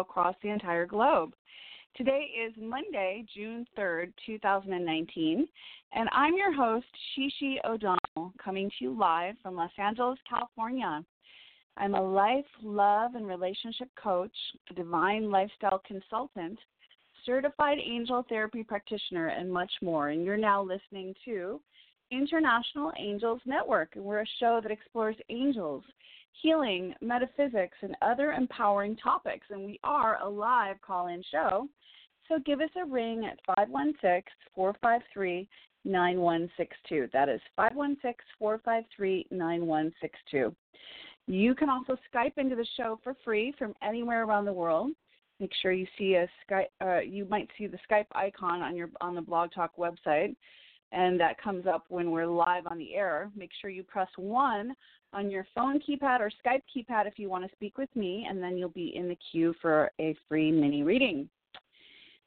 across the entire globe. Today is Monday, June 3rd, 2019, and I'm your host, Shishi O'Donnell, coming to you live from Los Angeles, California. I'm a life, love, and relationship coach, a divine lifestyle consultant, certified angel therapy practitioner, and much more. And you're now listening to International Angels Network, and we're a show that explores angels, healing, metaphysics, and other empowering topics. And we are a live call in show. So give us a ring at 516 453 9162. That is 516 453 9162. You can also Skype into the show for free from anywhere around the world. Make sure you see a Skype. Uh, you might see the Skype icon on your on the Blog Talk website, and that comes up when we're live on the air. Make sure you press one on your phone keypad or Skype keypad if you want to speak with me, and then you'll be in the queue for a free mini reading.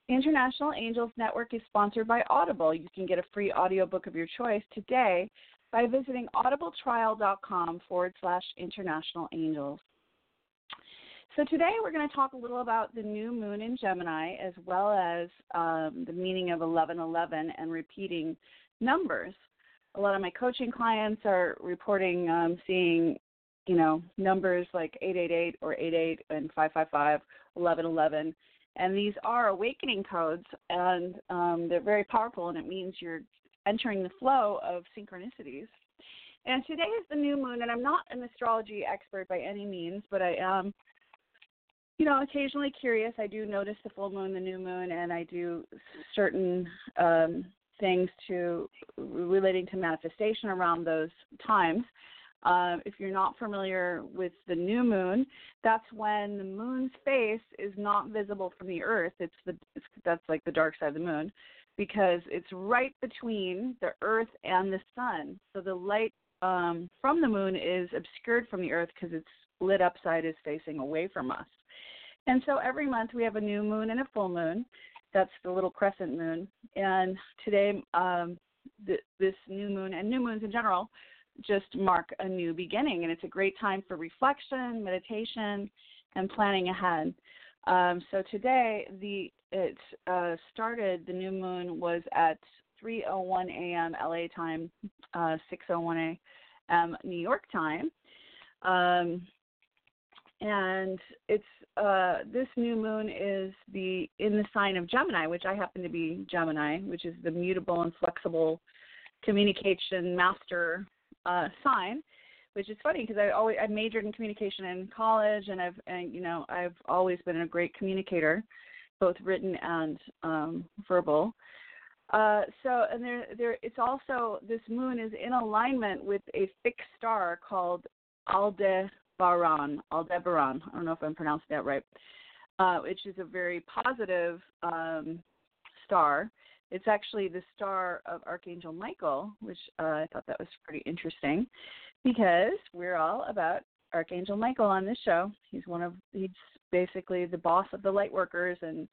International Angels Network is sponsored by Audible. You can get a free audiobook of your choice today by visiting audibletrial.com forward slash international angels. So today we're going to talk a little about the new moon in Gemini as well as um, the meaning of 1111 and repeating numbers. A lot of my coaching clients are reporting um, seeing, you know, numbers like 888 or 88 and 555, 1111. And these are awakening codes, and um, they're very powerful, and it means you're entering the flow of synchronicities. And today is the new moon, and I'm not an astrology expert by any means, but I am, you know, occasionally curious. I do notice the full moon, the new moon, and I do certain um, things to relating to manifestation around those times. Uh, if you're not familiar with the new moon, that's when the moon's face is not visible from the earth. It's the it's, that's like the dark side of the moon because it's right between the earth and the sun. So the light um, from the moon is obscured from the earth because its lit up side is facing away from us. And so every month we have a new moon and a full moon. That's the little crescent moon. And today, um, th- this new moon and new moons in general just mark a new beginning. And it's a great time for reflection, meditation, and planning ahead. Um, so today, the it uh, started. The new moon was at 3:01 a.m. LA time, uh, 6:01 a.m. New York time, um, and it's uh, this new moon is the in the sign of Gemini, which I happen to be Gemini, which is the mutable and flexible communication master uh, sign which is funny because I always I majored in communication in college, and I've and you know I've always been a great communicator, both written and um, verbal. Uh, so and there there it's also this moon is in alignment with a fixed star called Aldebaran. Aldebaran. I don't know if I'm pronouncing that right. Uh, which is a very positive um, star. It's actually the star of Archangel Michael, which uh, I thought that was pretty interesting because we're all about Archangel Michael on this show. He's one of he's basically the boss of the light workers and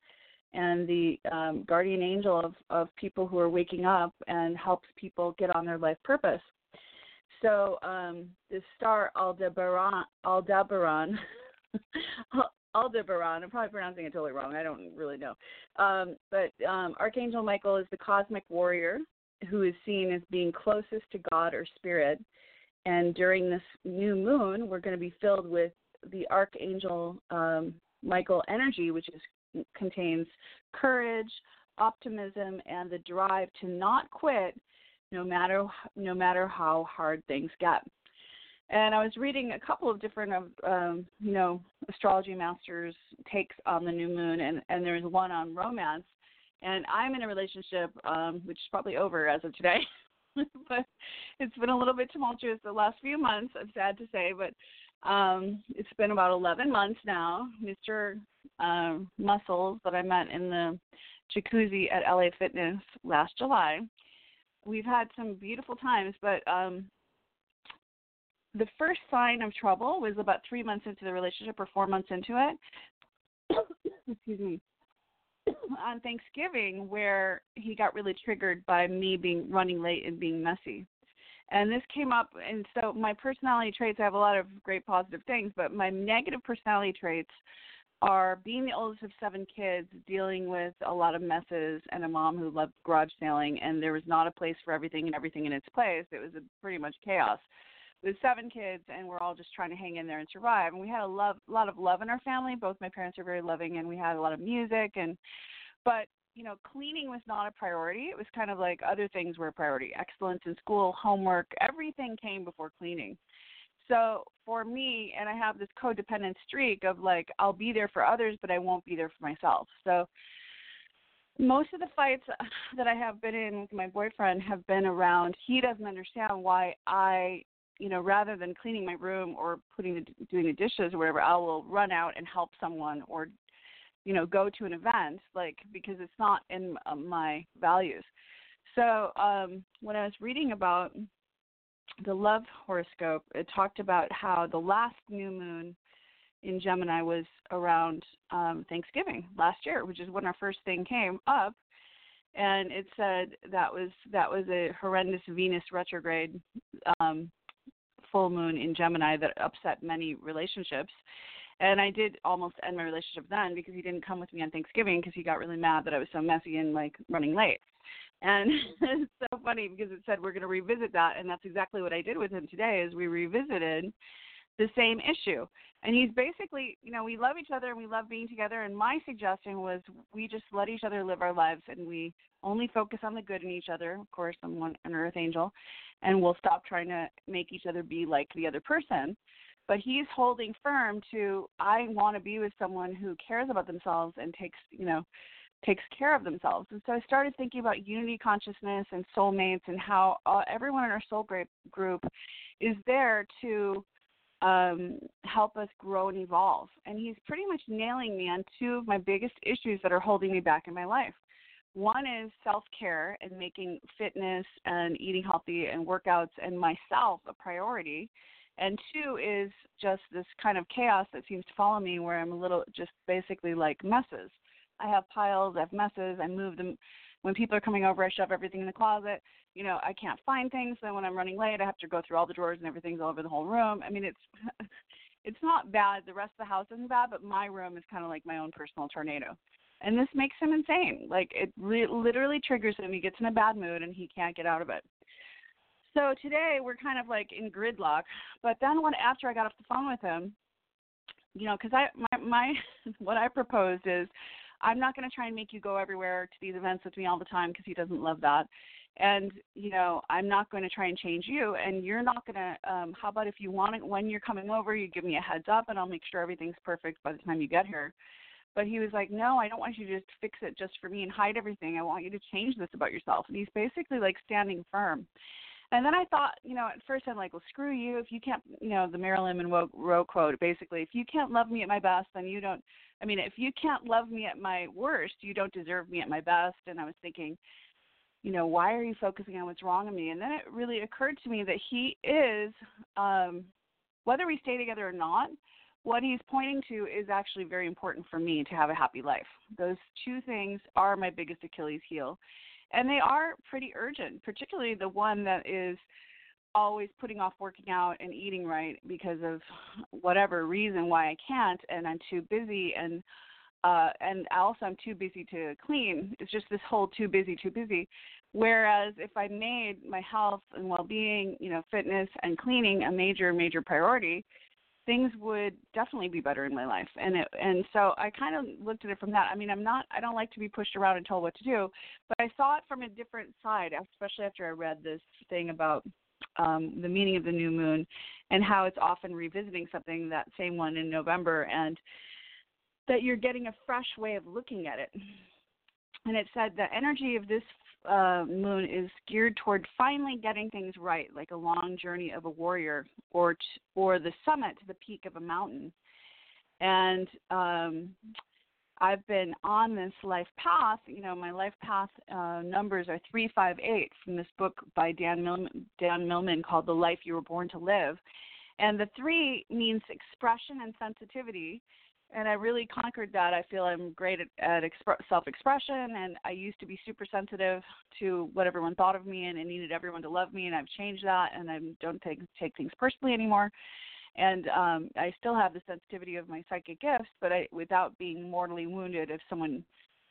and the um, guardian angel of of people who are waking up and helps people get on their life purpose. So um, the star Aldebaran Aldebaran Aldebaran. I'm probably pronouncing it totally wrong. I don't really know. Um, but um, Archangel Michael is the cosmic warrior who is seen as being closest to God or spirit and during this new moon, we're going to be filled with the Archangel um, Michael energy, which is, contains courage, optimism, and the drive to not quit, no matter no matter how hard things get. And I was reading a couple of different, of um, you know, astrology masters' takes on the new moon, and and there's one on romance. And I'm in a relationship, um, which is probably over as of today. but it's been a little bit tumultuous the last few months. I'm sad to say, but um, it's been about 11 months now. Mr. Uh, Muscles that I met in the jacuzzi at LA Fitness last July. We've had some beautiful times, but um, the first sign of trouble was about three months into the relationship or four months into it. Excuse me. on Thanksgiving where he got really triggered by me being running late and being messy. And this came up, and so my personality traits, I have a lot of great positive things, but my negative personality traits are being the oldest of seven kids, dealing with a lot of messes, and a mom who loved garage sailing, and there was not a place for everything and everything in its place. It was a, pretty much chaos with seven kids, and we're all just trying to hang in there and survive. And we had a love, a lot of love in our family. Both my parents are very loving, and we had a lot of music. And but you know, cleaning was not a priority. It was kind of like other things were a priority. Excellence in school, homework, everything came before cleaning. So for me, and I have this codependent streak of like I'll be there for others, but I won't be there for myself. So most of the fights that I have been in with my boyfriend have been around he doesn't understand why I, you know, rather than cleaning my room or putting the doing the dishes or whatever, I will run out and help someone or you know, go to an event like because it's not in my values. So, um when I was reading about the love horoscope, it talked about how the last new moon in Gemini was around um, Thanksgiving last year, which is when our first thing came up, and it said that was that was a horrendous Venus retrograde um, full moon in Gemini that upset many relationships. And I did almost end my relationship then because he didn't come with me on Thanksgiving because he got really mad that I was so messy and like running late. And it's so funny because it said we're going to revisit that, and that's exactly what I did with him today. Is we revisited the same issue, and he's basically, you know, we love each other and we love being together. And my suggestion was we just let each other live our lives, and we only focus on the good in each other. Of course, I'm one, an Earth angel, and we'll stop trying to make each other be like the other person. But he's holding firm to I want to be with someone who cares about themselves and takes, you know, takes care of themselves. And so I started thinking about unity consciousness and soulmates and how uh, everyone in our soul group is there to um, help us grow and evolve. And he's pretty much nailing me on two of my biggest issues that are holding me back in my life. One is self care and making fitness and eating healthy and workouts and myself a priority. And two is just this kind of chaos that seems to follow me where I'm a little just basically like messes. I have piles, I have messes, I move them. When people are coming over, I shove everything in the closet. You know, I can't find things. Then when I'm running late, I have to go through all the drawers and everything's all over the whole room. I mean, it's it's not bad. The rest of the house isn't bad, but my room is kind of like my own personal tornado. And this makes him insane. Like it li- literally triggers him. He gets in a bad mood and he can't get out of it. So today we're kind of like in gridlock. But then when after I got off the phone with him, you know, because I my my what I proposed is I'm not going to try and make you go everywhere to these events with me all the time because he doesn't love that. And you know, I'm not going to try and change you, and you're not going to. Um, how about if you want it when you're coming over, you give me a heads up, and I'll make sure everything's perfect by the time you get here. But he was like, no, I don't want you to just fix it just for me and hide everything. I want you to change this about yourself. And he's basically like standing firm. And then I thought, you know, at first I'm like, well, screw you. If you can't, you know, the Marilyn Monroe quote, basically, if you can't love me at my best, then you don't. I mean, if you can't love me at my worst, you don't deserve me at my best. And I was thinking, you know, why are you focusing on what's wrong in me? And then it really occurred to me that he is, um, whether we stay together or not, what he's pointing to is actually very important for me to have a happy life. Those two things are my biggest Achilles heel and they are pretty urgent, particularly the one that is always putting off working out and eating right because of whatever reason why I can't and I'm too busy and uh and also I'm too busy to clean. It's just this whole too busy, too busy. Whereas if I made my health and well being, you know, fitness and cleaning a major, major priority, things would definitely be better in my life. And it and so i kind of looked at it from that. I mean i'm not i don't like to be pushed around and told what to do but i saw it from a different side especially after i read this thing about um the meaning of the new moon and how it's often revisiting something that same one in november and that you're getting a fresh way of looking at it. And it said the energy of this uh, moon is geared toward finally getting things right, like a long journey of a warrior, or t- or the summit to the peak of a mountain. And um, I've been on this life path. You know, my life path uh, numbers are three, five, eight from this book by Dan Dan Millman called "The Life You Were Born to Live." And the three means expression and sensitivity. And I really conquered that. I feel I'm great at, at exp- self-expression, and I used to be super sensitive to what everyone thought of me, and I needed everyone to love me, and I've changed that, and I don't take take things personally anymore. And um, I still have the sensitivity of my psychic gifts, but I, without being mortally wounded if someone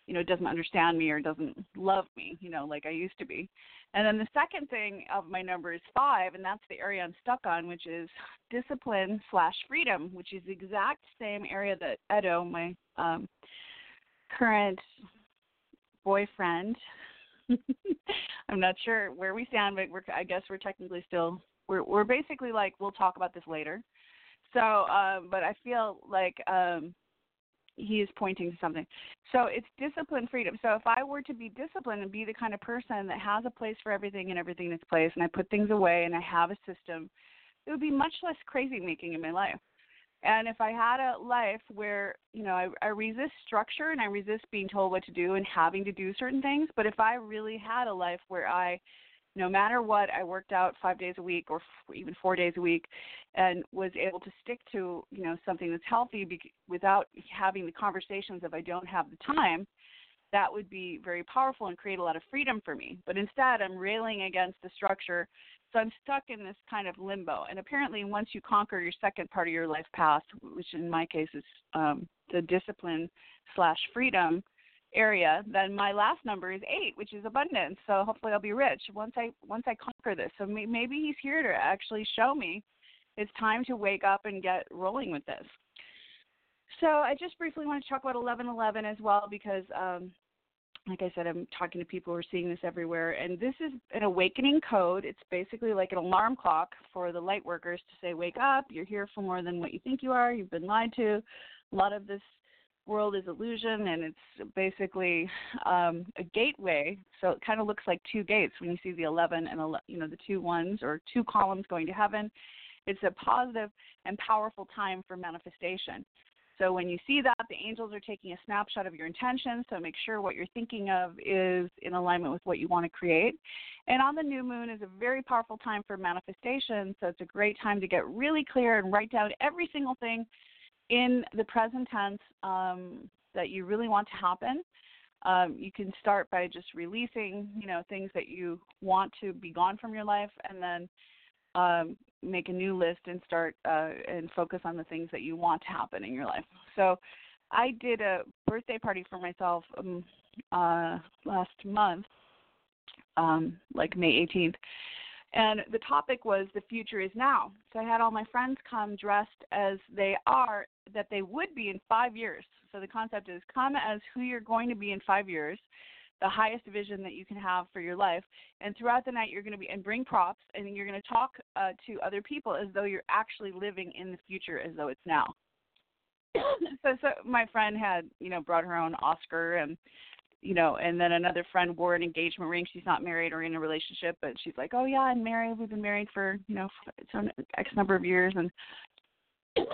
you know doesn't understand me or doesn't love me you know like i used to be. And then the second thing of my number is five and that's the area i'm stuck on which is discipline slash freedom which is the exact same area that edo my um current boyfriend i'm not sure where we stand but we're i guess we're technically still we're we're basically like we'll talk about this later. So um but i feel like um he is pointing to something. So it's discipline freedom. So if I were to be disciplined and be the kind of person that has a place for everything and everything in its place, and I put things away and I have a system, it would be much less crazy making in my life. And if I had a life where, you know, I, I resist structure and I resist being told what to do and having to do certain things, but if I really had a life where I no matter what, I worked out five days a week or f- even four days a week, and was able to stick to you know something that's healthy be- without having the conversations if I don't have the time. That would be very powerful and create a lot of freedom for me. But instead, I'm railing against the structure, so I'm stuck in this kind of limbo. And apparently, once you conquer your second part of your life path, which in my case is um, the discipline slash freedom, area, then my last number is eight, which is abundance. So hopefully I'll be rich once I once I conquer this. So maybe he's here to actually show me it's time to wake up and get rolling with this. So I just briefly want to talk about 1111 as well because, um, like I said, I'm talking to people who are seeing this everywhere, and this is an awakening code. It's basically like an alarm clock for the light workers to say, "Wake up! You're here for more than what you think you are. You've been lied to." A lot of this world is illusion and it's basically um, a gateway. So it kind of looks like two gates. When you see the 11 and 11, you know the two ones or two columns going to heaven it's a positive and powerful time for manifestation. So when you see that the angels are taking a snapshot of your intentions so make sure what you're thinking of is in alignment with what you want to create. And on the new moon is a very powerful time for manifestation so it's a great time to get really clear and write down every single thing in the present tense um, that you really want to happen. Um, you can start by just releasing, you know, things that you want to be gone from your life, and then um, make a new list and start uh, and focus on the things that you want to happen in your life. So, I did a birthday party for myself um, uh, last month, um, like May 18th, and the topic was the future is now. So I had all my friends come dressed as they are that they would be in 5 years. So the concept is come as who you're going to be in 5 years, the highest vision that you can have for your life. And throughout the night you're going to be and bring props and you're going to talk uh, to other people as though you're actually living in the future as though it's now. so so my friend had, you know, brought her own Oscar and you know, and then another friend wore an engagement ring. She's not married or in a relationship, but she's like, "Oh yeah, I'm married. We've been married for you know some X number of years." And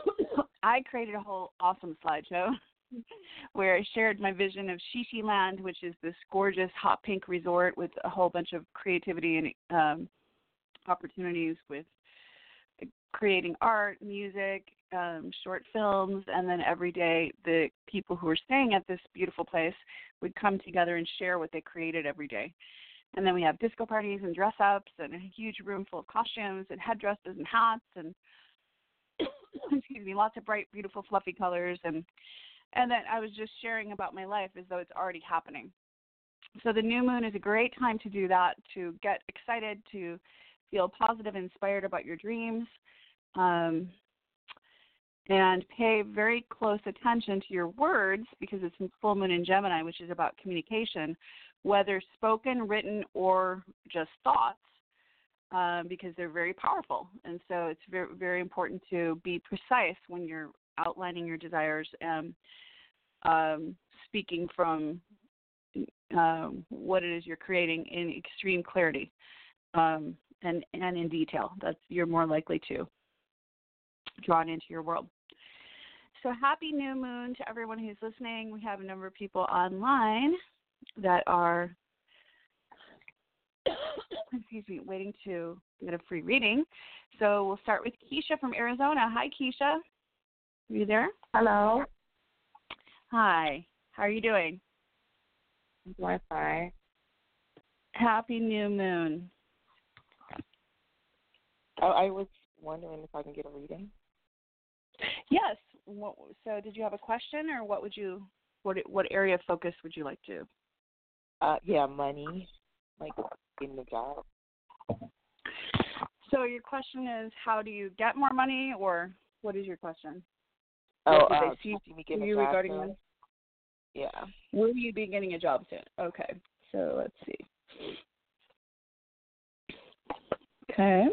I created a whole awesome slideshow where I shared my vision of Shishi Land, which is this gorgeous hot pink resort with a whole bunch of creativity and um, opportunities with creating art, music, um, short films, and then every day the people who were staying at this beautiful place would come together and share what they created every day. And then we have disco parties and dress ups and a huge room full of costumes and headdresses and hats and excuse me, lots of bright, beautiful, fluffy colors and and then I was just sharing about my life as though it's already happening. So the new moon is a great time to do that, to get excited, to feel positive, inspired about your dreams, um, and pay very close attention to your words because it's in full moon in Gemini, which is about communication, whether spoken, written, or just thoughts, um, because they're very powerful. And so it's very, very important to be precise when you're outlining your desires and um, speaking from uh, what it is you're creating in extreme clarity um, and, and in detail. That's you're more likely to drawn into your world. So happy new moon to everyone who's listening. We have a number of people online that are excuse me, waiting to get a free reading. So we'll start with Keisha from Arizona. Hi Keisha. Are you there? Hello. Hi. How are you doing? Doing fine. Happy new moon. Oh, I was wondering if I can get a reading. Yes. So, did you have a question, or what would you, what what area of focus would you like to? Uh, yeah, money, like in the job. So your question is, how do you get more money, or what is your question? Oh, uh, they see see me getting you a job regarding soon? Yeah. Will you be getting a job soon? Okay. So let's see. Okay.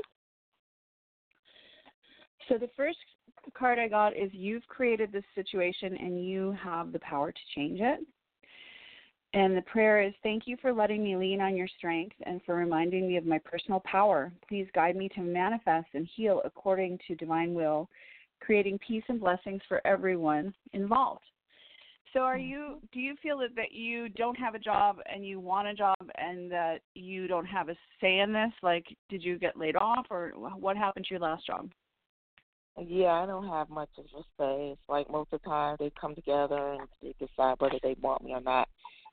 So the first card I got is you've created this situation and you have the power to change it. And the prayer is Thank you for letting me lean on your strength and for reminding me of my personal power. Please guide me to manifest and heal according to divine will, creating peace and blessings for everyone involved. So are you do you feel that, that you don't have a job and you want a job and that you don't have a say in this? Like did you get laid off or what happened to your last job? Yeah, I don't have much of a say. It's like most of the time they come together and they decide whether they want me or not.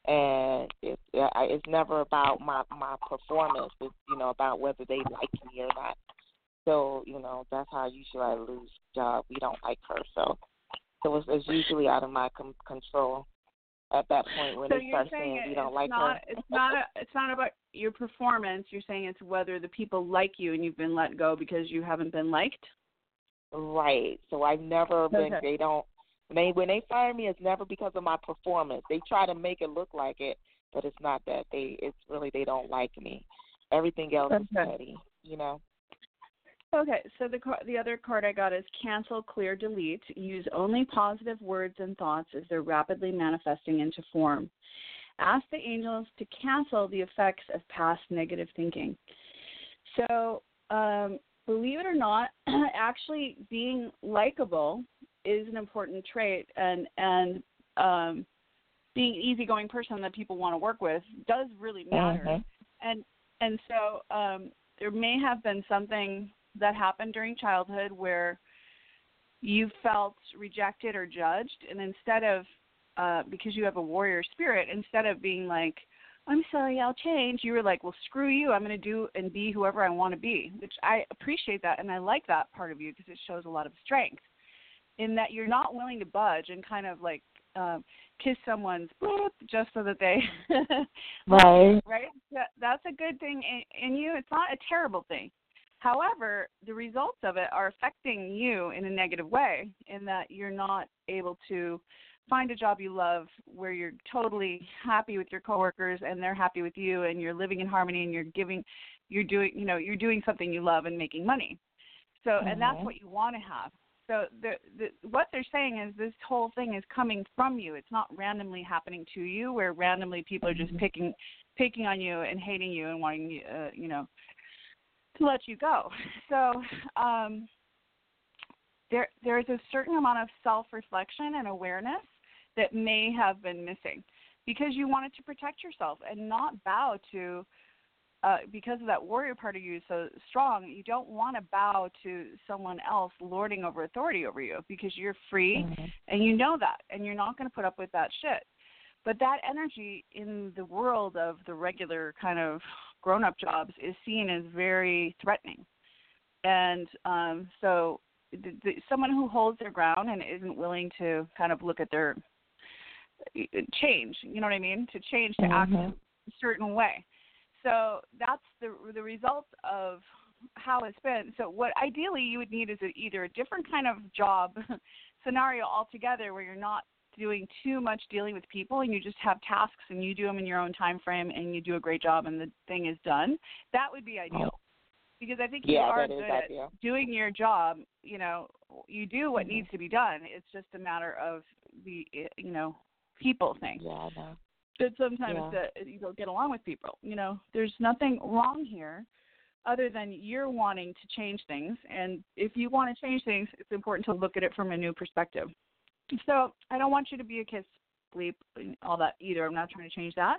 And it's it's never about my my performance. It's you know about whether they like me or not. So you know that's how usually I lose job. We don't like her, so so it's, it's usually out of my com- control at that point when so they start saying saying we don't like not, her. it's not a, it's not about your performance. You're saying it's whether the people like you and you've been let go because you haven't been liked. Right. So I've never been. Okay. They don't. They when they fire me, it's never because of my performance. They try to make it look like it, but it's not that. They it's really they don't like me. Everything else is Okay. petty. You know. Okay, so the the other card I got is cancel, clear, delete. Use only positive words and thoughts as they're rapidly manifesting into form. Ask the angels to cancel the effects of past negative thinking. So, um, believe it or not, actually being likable is an important trait, and and um, being an easygoing person that people want to work with does really matter. Mhm. And and so um, there may have been something that happened during childhood where you felt rejected or judged and instead of uh because you have a warrior spirit instead of being like i'm sorry i'll change. You were like well screw you. I'm going to do and be whoever i want to be which i appreciate that and i like that part of you because it shows a lot of strength in that you're not willing to budge and kind of like um kiss someone's boop just so that they Right. right? That, that's a good thing in, in you. It's not a terrible thing. However, the results of it are affecting you in a negative way in that you're not able to find a job you love where you're totally happy with your coworkers and they're happy with you and you're living in harmony and you're giving you're doing you know you're doing something you love and making money. So and that's Mhm. what you want to have. So the, the what they're saying is this whole thing is coming from you. It's not randomly happening to you where randomly people are just Mhm. picking picking on you and hating you and wanting you uh, you know to let you go. So um, there there is a certain amount of self reflection and awareness that may have been missing because you wanted to protect yourself and not bow to uh, because of that warrior part of you is so strong, you don't want to bow to someone else lording over authority over you because you're free Mhm. and you know that and you're not going to put up with that shit. But that energy in the world of the regular kind of grown up jobs is seen as very threatening. And um, so the, the, someone who holds their ground and isn't willing to kind of look at their change, you know what I mean? To change, to act Mhm. a certain way. So that's the the result of how it's been. So what ideally you would need is a, either a different kind of job scenario altogether where you're not doing too much dealing with people and you just have tasks and you do them in your own time frame and you do a great job and the thing is done. That would be ideal. Because I think you are good at ideal. doing your job, you know, you do what Mhm. needs to be done. It's just a matter of the you know, people thing Yeah, I know. that sometimes Yeah. you don't get along with people. You know, there's nothing wrong here other than you're wanting to change things. And if you want to change things, it's important to look at it from a new perspective. So I don't want you to be a kiss, sleep, and all that either. I'm not trying to change that.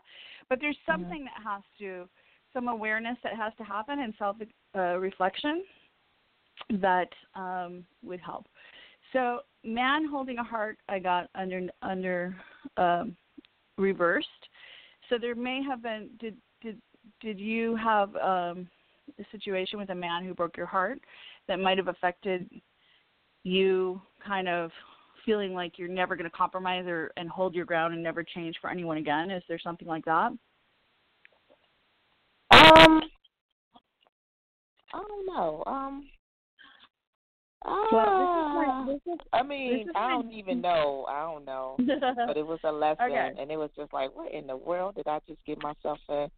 But there's Mhm. something that has to, some awareness that has to happen and self uh, reflection that um, would help. So man holding a heart, I got under under um, reversed. So there may have been did did did you have um, a situation with a man who broke your heart that might have affected you kind of feeling like you're never going to compromise or and hold your ground and never change for anyone again? Is there something like that? Um, I don't know. Um, well, this is my, ah. this is, I mean, I don't even know. I don't know. but it was a lesson, okay. and it was just like, what in the world did I just get myself in?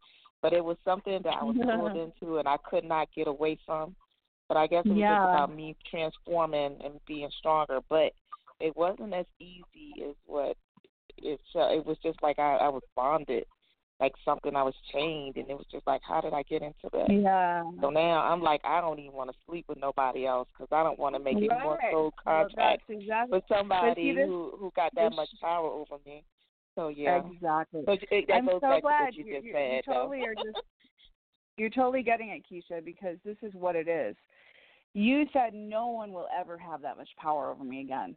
But it was something that I was pulled into, and I could not get away from. But I guess it was yeah. just about me transforming and being stronger. But it wasn't as easy as what it. It was just like I, I was bonded like something I was chained, and it was just like, how did I get into that? Yeah. So now I'm like, I don't even want to sleep with nobody else because I don't want to make right. any more soul contracts well, exactly, with somebody this, who who got that much power over me. So yeah, exactly. So it, that I'm goes so back glad to what you you're, just you're, said. you totally are just you're totally getting it, Keisha, because this is what it is. You said no one will ever have that much power over me again.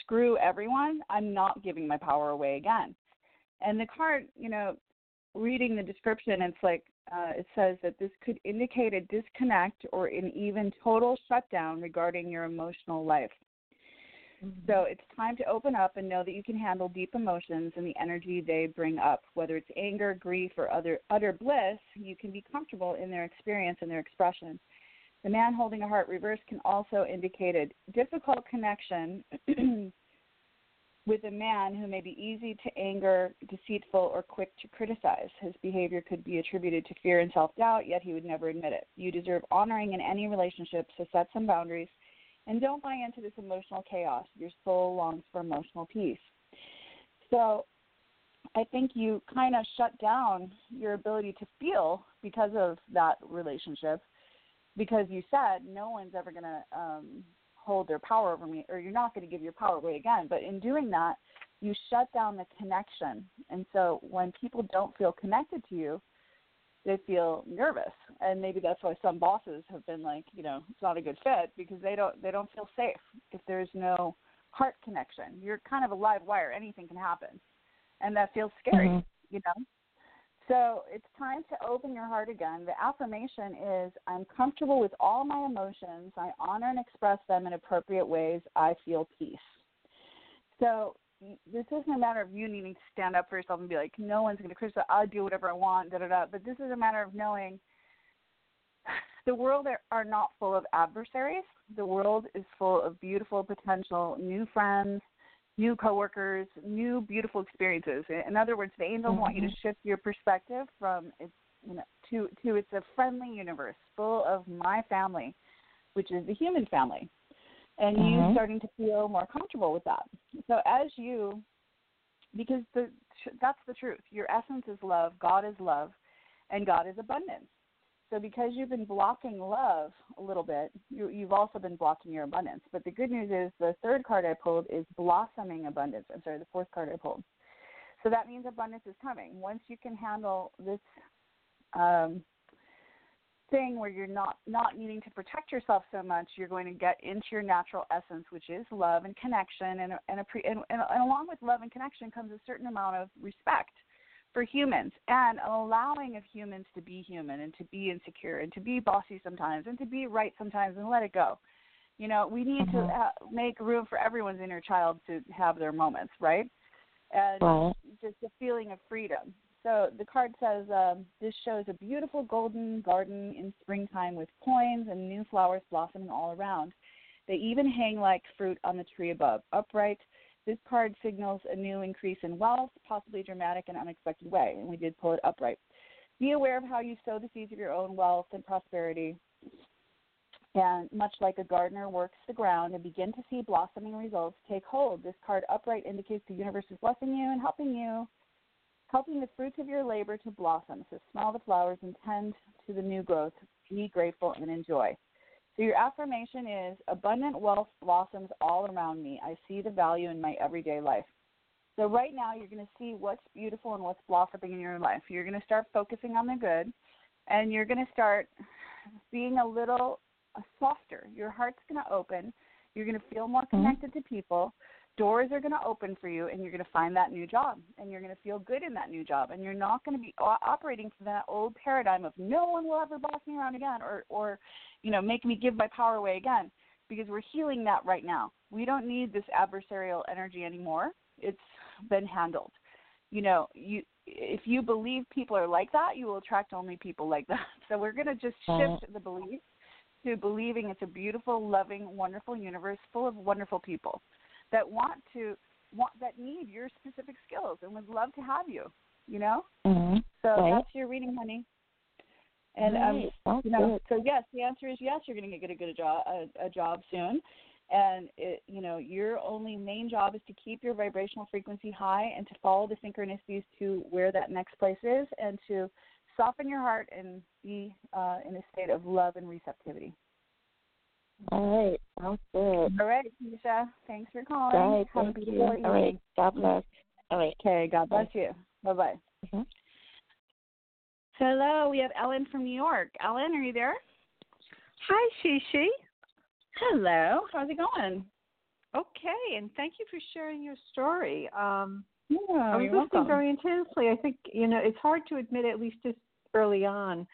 Screw everyone. I'm not giving my power away again. And the card, you know, reading the description, it's like uh, it says that this could indicate a disconnect or an even total shutdown regarding your emotional life. Mm-hmm. So it's time to open up and know that you can handle deep emotions and the energy they bring up. Whether it's anger, grief, or other utter bliss, you can be comfortable in their experience and their expression. The man holding a heart reverse can also indicate a difficult connection with a man who may be easy to anger, deceitful, or quick to criticize. His behavior could be attributed to fear and self doubt, yet he would never admit it. You deserve honoring in any relationship, so set some boundaries and don't buy into this emotional chaos. Your soul longs for emotional peace. So I think you kind of shut down your ability to feel because of that relationship because you said no one's ever going to um, hold their power over me or you're not going to give your power away again. But in doing that you shut down the connection. And so when people don't feel connected to you they feel nervous. And maybe that's why some bosses have been like you know it's not a good fit because they don't they don't feel safe if there's no heart connection. You're kind of a live wire. Anything can happen. And that feels scary mm-hmm. you know so it's time to open your heart again. The affirmation is I'm comfortable with all my emotions. I honor and express them in appropriate ways. I feel peace. So this isn't a matter of you needing to stand up for yourself and be like, no one's going to criticize. I'll do whatever I want, da da da. But this is a matter of knowing the world are not full of adversaries. The world is full of beautiful potential new friends, new coworkers, new beautiful experiences. In other words, the angels mm-hmm. want you to mm-hmm. shift your perspective from it's you know to to it's a friendly universe full of my family, which is the human family, and mm-hmm. you starting to feel more comfortable with that. So as you, because the that's the truth. Your essence is love. God is love, and God is abundance. So because you've been blocking love a little bit, you, you've also been blocking your abundance. But the good news is the third card I pulled is blossoming abundance. I'm sorry, the fourth card I pulled. So that means abundance is coming. Once you can handle this um, thing where you're not not needing to protect yourself so much, you're going to get into your natural essence, which is love and connection. And and, a pre, and, and, and along with love and connection comes a certain amount of respect for humans and allowing of humans to be human and to be insecure and to be bossy sometimes and to be right sometimes and let it go. You know, we need mm-hmm. to ha- make room for everyone's inner child to have their moments, right? And right. just a feeling of freedom. So the card says um, this shows a beautiful golden garden in springtime with coins and new flowers blossoming all around. They even hang like fruit on the tree above, upright, this card signals a new increase in wealth, possibly dramatic and unexpected way, and we did pull it upright. Be aware of how you sow the seeds of your own wealth and prosperity. And much like a gardener works the ground and begin to see blossoming results take hold, this card upright indicates the universe is blessing you and helping you, helping the fruits of your labor to blossom. So smell the flowers and tend to the new growth. Be grateful and enjoy. So your affirmation is abundant wealth blossoms all around me. I see the value in my everyday life. So right now you're going to see what's beautiful and what's blossoming in your life. You're going to start focusing on the good and you're going to start being a little softer. Your heart's going to open. You're going to feel more Mm-hmm. connected to people. Doors are going to open for you, and you're going to find that new job, and you're going to feel good in that new job, and you're not going to be operating from that old paradigm of no one will ever boss me around again, or or you know make me give my power away again, because we're healing that right now. We don't need this adversarial energy anymore. It's been handled. You know, you if you believe people are like that, you will attract only people like that. So we're going to just shift the belief to believing it's a beautiful, loving, wonderful universe full of wonderful people that want to want that need your specific skills and would love to have you. You know, Mm-hmm. so Right. that's your reading, honey. And um, Right. Sounds you know, so yes, the answer is yes. You're going to get a good job, a, a job soon, and it, you know your only main job is to keep your vibrational frequency high and to follow the synchronicities to where that next place is, and to soften your heart and be uh, in a state of love and receptivity. All right. Sounds good. All right, Keisha. Thanks for calling. All right. Have a Thank you. beautiful All right. evening. God bless. All right. Okay. God bless you. Bye bye. Mhm. Hello, we have Ellen from New York. Ellen, are you there? Hi, Shishi. Hello. How's it going? Okay, and thank you for sharing your story. Um, Yeah, I was you're listening welcome. very intensely. I think you know it's hard to admit, at least this early on,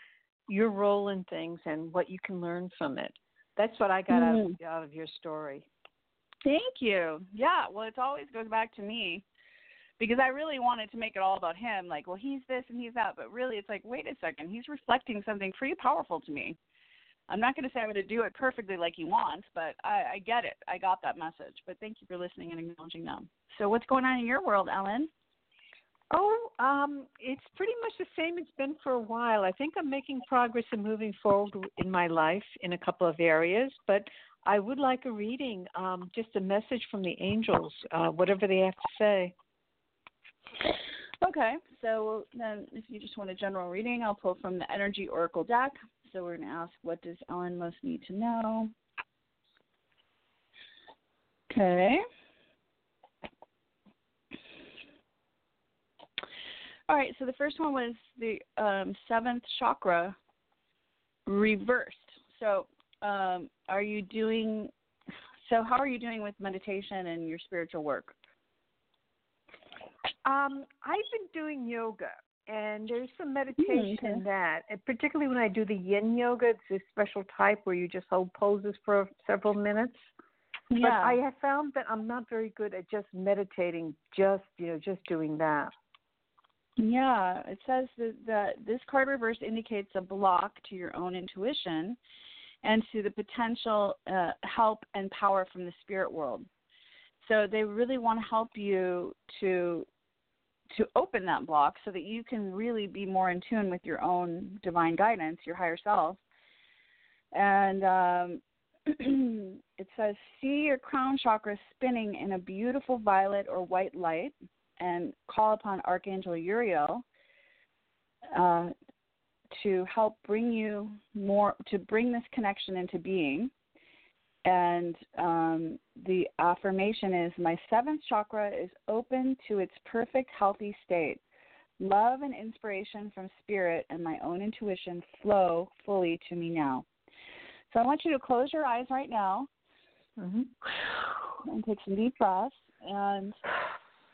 your role in things and what you can learn from it. That's what I got out, of, Mm. out of your story. Thank you. Yeah, well, it always goes back to me because I really wanted to make it all about him. Like, well, he's this and he's that, but really, it's like, wait a second, he's reflecting something pretty powerful to me. I'm not going to say I'm going to do it perfectly like he wants, but I, I get it. I got that message. But thank you for listening and acknowledging them. So, what's going on in your world, Ellen? Oh, um, it's pretty much the same it's been for a while. I think I'm making progress and moving forward in my life in a couple of areas, but I would like a reading, um, just a message from the angels, uh, whatever they have to say. Okay, so then if you just want a general reading, I'll pull from the Energy Oracle deck. So we're going to ask, what does Ellen most need to know? Okay. All right, so the first one was the um, seventh chakra reversed. So, um, are you doing? So, how are you doing with meditation and your spiritual work? Um, I've been doing yoga, and there's some meditation okay. in that. And particularly when I do the Yin yoga, it's a special type where you just hold poses for several minutes. But I have found that I'm not very good at just meditating, just you know, just doing that. Yeah, it says that, that this card reverse indicates a block to your own intuition and to the potential uh, help and power from the spirit world. So they really want to help you to to open that block so that you can really be more in tune with your own divine guidance, your higher self. And um, it says, see your crown chakra spinning in a beautiful violet or white light and call upon Archangel Uriel uh, to help bring you more, to bring this connection into being. And um, the affirmation is My seventh chakra is open to its perfect, healthy state. Love and inspiration from spirit and my own intuition flow fully to me now. So I want you to close your eyes right now Mm-hmm. and take some deep breaths. And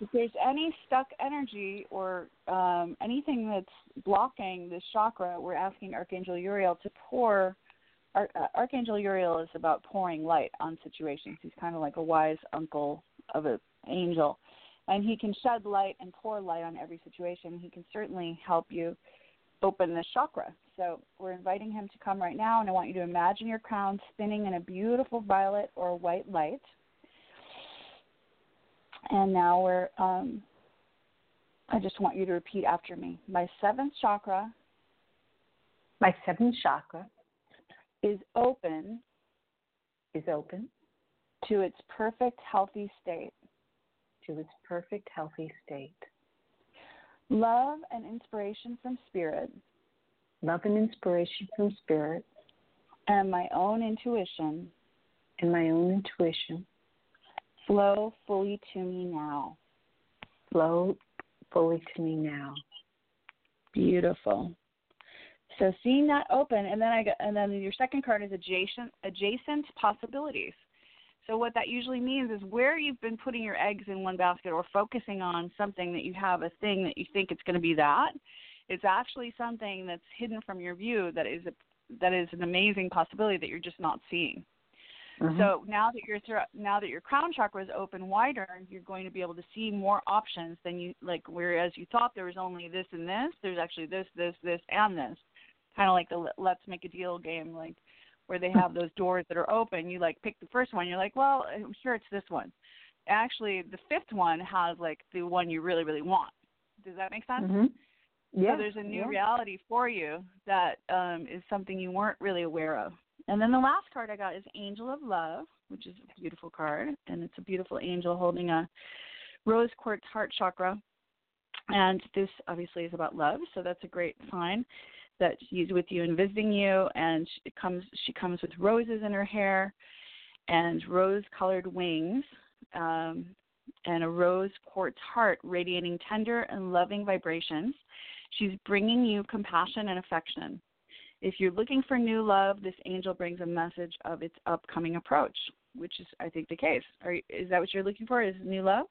if there's any stuck energy or um, anything that's blocking this chakra, we're asking Archangel Uriel to pour. Ar- uh, Archangel Uriel is about pouring light on situations. He's kind of like a wise uncle of an angel, and he can shed light and pour light on every situation. He can certainly help you open this chakra. So we're inviting him to come right now, and I want you to imagine your crown spinning in a beautiful violet or white light. And now we're, um, I just want you to repeat after me. My seventh chakra My seventh chakra is open is open to its perfect, healthy state. to its perfect, healthy state. Love and inspiration from spirit Love and inspiration from spirit and my own intuition and my own intuition flow fully to me now. flow fully to me now. Beautiful. So seeing that open, and then I got, and then your second card is adjacent adjacent possibilities. So what that usually means is where you've been putting your eggs in one basket or focusing on something that you have a thing that you think it's going to be that, it's actually something that's hidden from your view that is a, that is an amazing possibility that you're just not seeing. Mm-hmm. So now that your now that your crown chakra is open wider, you're going to be able to see more options than you like. Whereas you thought there was only this and this, there's actually this, this, this, and this. Kind of like the let's make a deal game, like where they have those doors that are open. You like pick the first one. You're like, well, I'm sure it's this one. Actually, the fifth one has like the one you really, really want. Does that make sense? Mm-hmm. Yeah. So there's a new yeah. reality for you that um, is something you weren't really aware of. And then the last card I got is Angel of Love, which is a beautiful card, and it's a beautiful angel holding a rose quartz heart chakra. And this obviously is about love, so that's a great sign that she's with you and visiting you. And she comes, she comes with roses in her hair and rose-colored wings, um, and a rose quartz heart radiating tender and loving vibrations. She's bringing you compassion and affection. If you're looking for new love, this angel brings a message of its upcoming approach, which is, I think, the case. Are, is that what you're looking for? Is new love?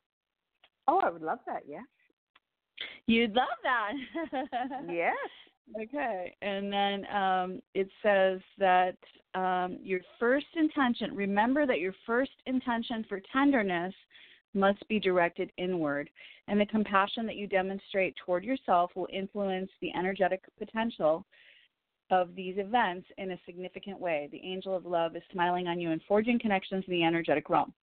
Oh, I would love that. Yeah. You'd love that. yes. Okay. And then um, it says that um, your first intention, remember that your first intention for tenderness must be directed inward, and the compassion that you demonstrate toward yourself will influence the energetic potential of these events in a significant way. The angel of love is smiling on you and forging connections in the energetic realm.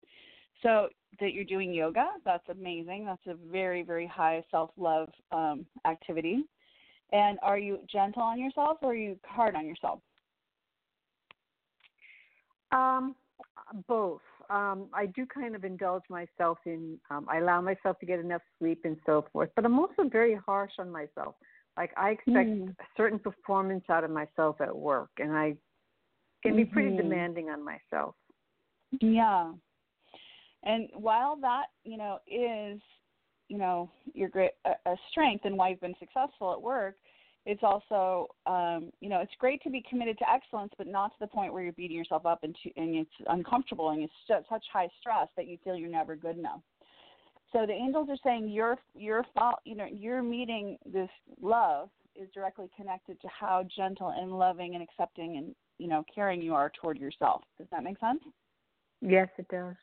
So that you're doing yoga, that's amazing. That's a very, very high self-love um, activity. And are you gentle on yourself or are you hard on yourself? Um, both. Um, I do kind of indulge myself in. Um, I allow myself to get enough sleep and so forth, but I'm also very harsh on myself. Like I expect mm. a certain performance out of myself at work, and I can be pretty mm-hmm. demanding on myself. Yeah, and while that you know is you know your great a, a strength and why you've been successful at work, it's also um, you know it's great to be committed to excellence, but not to the point where you're beating yourself up and, to, and it's uncomfortable and it's such high stress that you feel you're never good enough. So the angels are saying your your fault, you know your meeting this love is directly connected to how gentle and loving and accepting and you know caring you are toward yourself. Does that make sense? Yes, it does.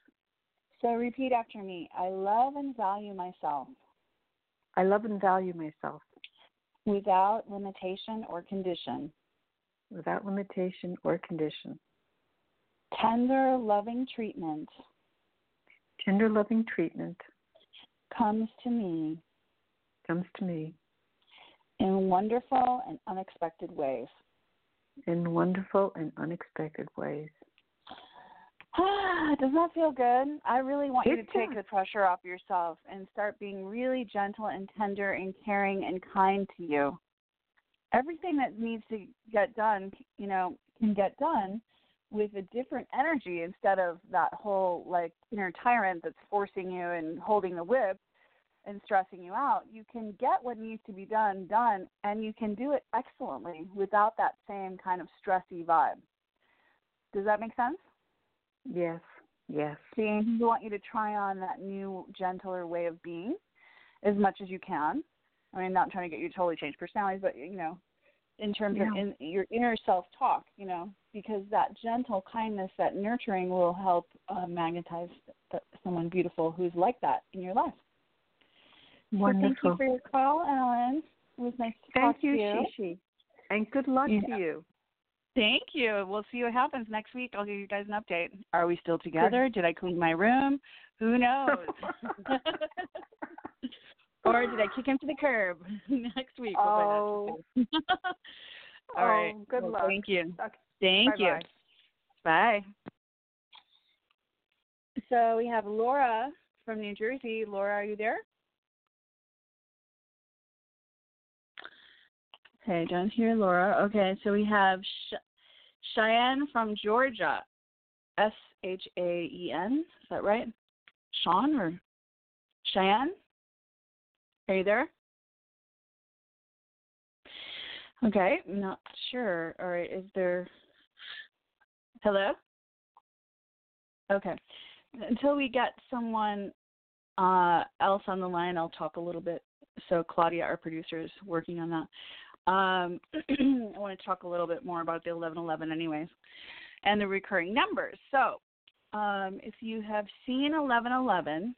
So repeat after me. I love and value myself. I love and value myself. Without limitation or condition. Without limitation or condition. Tender, loving treatment. Tender, loving treatment comes to me comes to me in wonderful and unexpected ways. In wonderful and unexpected ways. Ah, does that feel good? I really want it you to take the pressure off yourself and start being really gentle and tender and caring and kind to you. Everything that needs to get done, you know, can get done with a different energy instead of that whole like inner tyrant that's forcing you and holding the whip and stressing you out, you can get what needs to be done done and you can do it excellently without that same kind of stressy vibe. Does that make sense? Yes. Yes. See, we want you to try on that new, gentler way of being as much as you can. I mean, not trying to get you to totally change personalities, but you know, in terms yeah. of in, your inner self talk, you know, because that gentle kindness, that nurturing will help uh, magnetize someone beautiful who's like that in your life. Wonderful. So thank you for your call, Alan. It was nice to thank talk you, to you. She She. And good luck yeah. to you. Thank you. We'll see what happens next week. I'll give you guys an update. Are we still together? Did I clean my room? Who knows? or did I kick him to the curb next week? Oh. All right. Oh, good well, luck. Thank you. Okay. Thank Bye-bye. you. Bye. So we have Laura from New Jersey. Laura, are you there? Okay, don't hear Laura. Okay, so we have Sh- Cheyenne from Georgia. S H A E N. Is that right? Sean or Cheyenne? Are you there? Okay, not sure. All right, is there. Hello? Okay. Until we get someone uh, else on the line, I'll talk a little bit. So Claudia, our producer, is working on that. Um, I want to talk a little bit more about the 1111, anyways, and the recurring numbers. So, um, if you have seen 1111,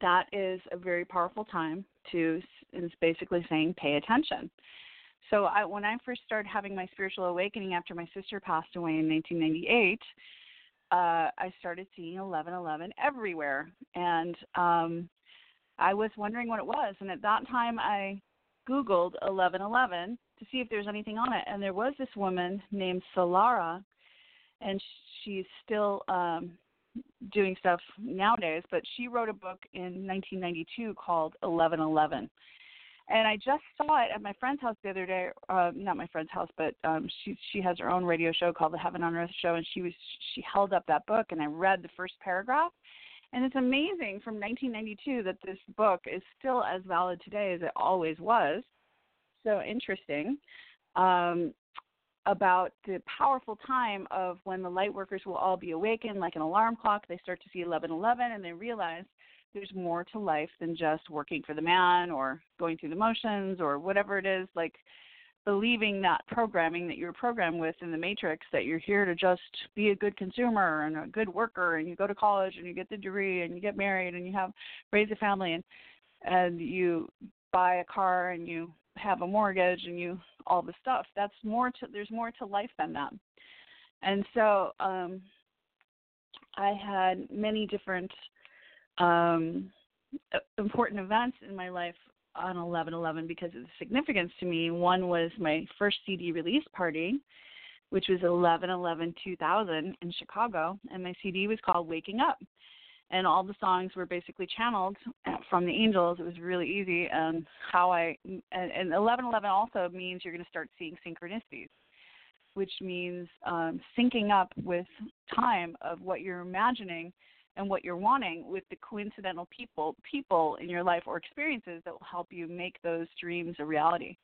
that is a very powerful time to. Is basically saying pay attention. So, I, when I first started having my spiritual awakening after my sister passed away in 1998 uh, I started seeing 1111 everywhere, and um, I was wondering what it was. And at that time, I Googled 1111 to see if there's anything on it, and there was this woman named Solara, and she's still um, doing stuff nowadays. But she wrote a book in 1992 called 1111 and I just saw it at my friend's house the other day. Uh, not my friend's house, but um, she she has her own radio show called the Heaven on Earth Show, and she was she held up that book, and I read the first paragraph, and it's amazing from 1992 that this book is still as valid today as it always was. So interesting. Um, about the powerful time of when the light workers will all be awakened like an alarm clock. They start to see 1111 and they realize there's more to life than just working for the man or going through the motions or whatever it is like believing that programming that you're programmed with in the matrix that you're here to just be a good consumer and a good worker and you go to college and you get the degree and you get married and you have raise a family and and you buy a car and you have a mortgage and you all the stuff that's more to there's more to life than that and so um i had many different um, important events in my life on 11/11 because of the significance to me. One was my first CD release party, which was 11/11/2000 in Chicago, and my CD was called Waking Up. And all the songs were basically channeled from the angels. It was really easy. And how I and, and 11/11 also means you're going to start seeing synchronicities, which means um, syncing up with time of what you're imagining and what you're wanting with the coincidental people people in your life or experiences that will help you make those dreams a reality.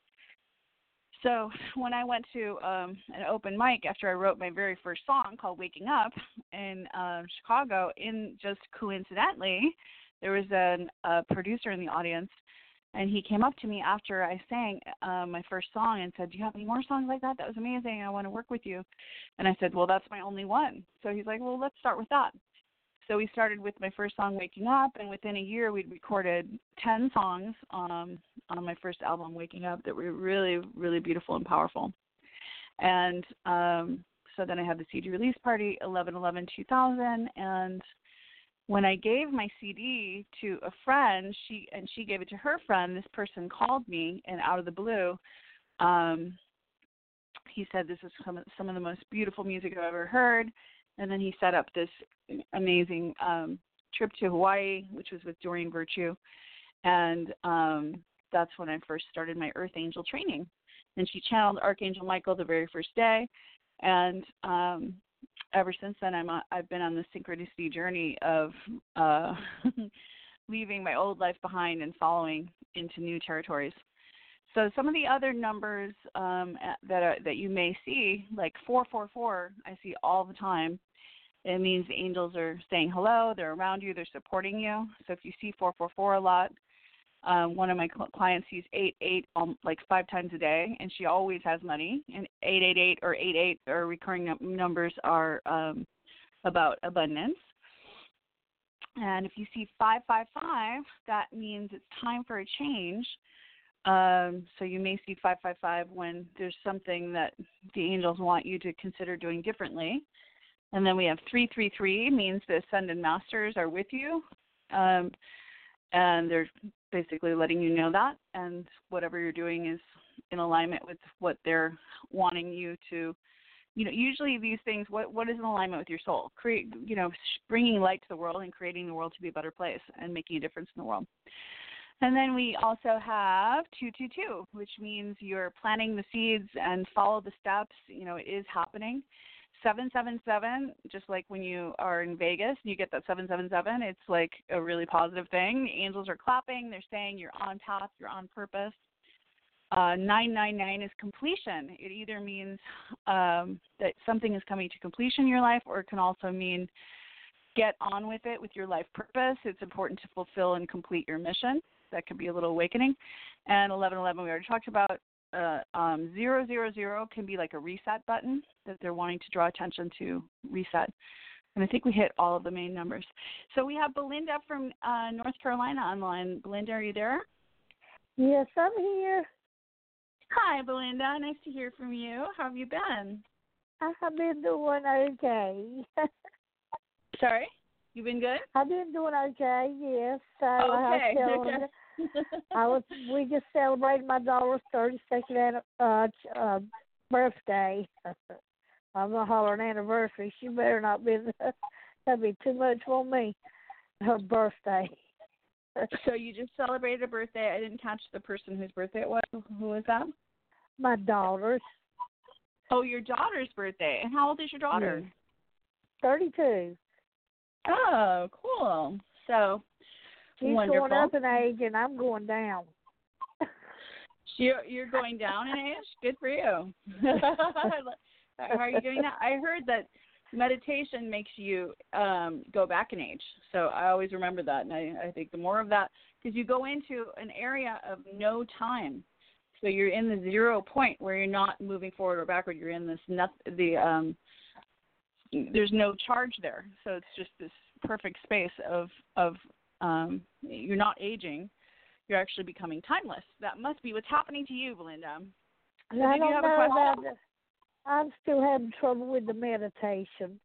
So when I went to um, an open mic after I wrote my very first song called "Waking Up" in uh, Chicago, in just coincidentally, there was an, a producer in the audience, and he came up to me after I sang uh, my first song and said, "Do you have any more songs like that? That was amazing. I want to work with you." And I said, "Well, that's my only one." So he's like, "Well, let's start with that." So we started with my first song, Waking Up, and within a year we'd recorded 10 songs um, on my first album, Waking Up, that were really, really beautiful and powerful. And um, so then I had the CD release party, 11 11 2000, and when I gave my CD to a friend, she and she gave it to her friend. This person called me, and out of the blue, um, he said, "This is some some of the most beautiful music I've ever heard." And then he set up this amazing um, trip to Hawaii, which was with Doreen Virtue, and um, that's when I first started my Earth Angel training. And she channeled Archangel Michael the very first day, and um, ever since then, I'm a, I've been on the synchronicity journey of uh, leaving my old life behind and following into new territories. So some of the other numbers um, that are, that you may see, like 444, I see all the time. It means the angels are saying hello, they're around you, they're supporting you. So if you see 444 a lot, um, one of my clients sees 88 um, like five times a day, and she always has money. And 888 or 88 or recurring num- numbers are um, about abundance. And if you see 555, that means it's time for a change. Um, so you may see 555 when there's something that the angels want you to consider doing differently. And then we have 333 means the ascended masters are with you. Um, and they're basically letting you know that and whatever you're doing is in alignment with what they're wanting you to you know usually these things what what is in alignment with your soul create you know bringing light to the world and creating the world to be a better place and making a difference in the world and then we also have 222, which means you're planting the seeds and follow the steps. You know, it is happening. 777, just like when you are in Vegas and you get that 777, it's like a really positive thing. The angels are clapping, they're saying you're on path, you're on purpose. uh, 999 is completion. It either means um, that something is coming to completion in your life, or it can also mean get on with it with your life purpose. It's important to fulfill and complete your mission. That could be a little awakening. And 1111 we already talked about. Uh, um, 000 can be like a reset button that they're wanting to draw attention to reset. And I think we hit all of the main numbers. So we have Belinda from uh, North Carolina online. Belinda, are you there? Yes, I'm here. Hi, Belinda. Nice to hear from you. How have you been? I have been doing okay. Sorry? You've been good? I've been doing okay, yes. So oh, okay. I, was we just celebrated my daughter's thirty second uh, uh birthday. I'm gonna holler an anniversary. She better not be that'd be too much for me. Her birthday. so you just celebrated a birthday. I didn't catch the person whose birthday it was. Who was that? My daughter's. Oh, your daughter's birthday. And how old is your daughter? Thirty-two. Oh, cool. So she's wonderful. going up in age, and I'm going down. you're you're going down in age. Good for you. How are you doing that? I heard that meditation makes you um, go back in age. So I always remember that, and I, I think the more of that, because you go into an area of no time. So you're in the zero point where you're not moving forward or backward. You're in this not the um, there's no charge there. So it's just this perfect space of of um, you're not aging. You're actually becoming timeless. That must be what's happening to you, Belinda. So I don't know about. I'm still having trouble with the meditation.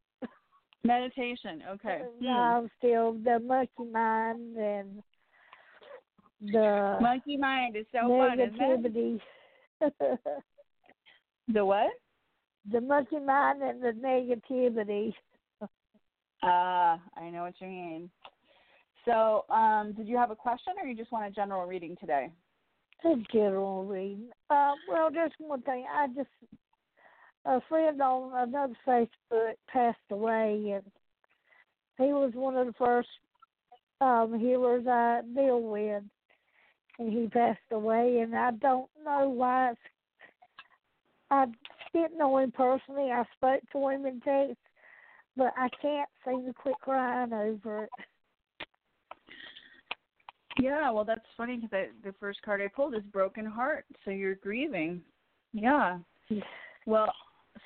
Meditation, okay. Hmm. I'm still the monkey mind and the monkey mind is so negativity. fun. the what? The monkey mind and the negativity. Ah, uh, I know what you mean. So, um, did you have a question, or you just want a general reading today? A general reading. Uh, well, just one thing. I just a friend on another Facebook passed away, and he was one of the first um, healers I deal with, and he passed away. And I don't know why. It's, I didn't know him personally. I spoke to him in text, but I can't seem to quit crying over it. Yeah, well, that's funny because the first card I pulled is broken heart. So you're grieving. Yeah. Well,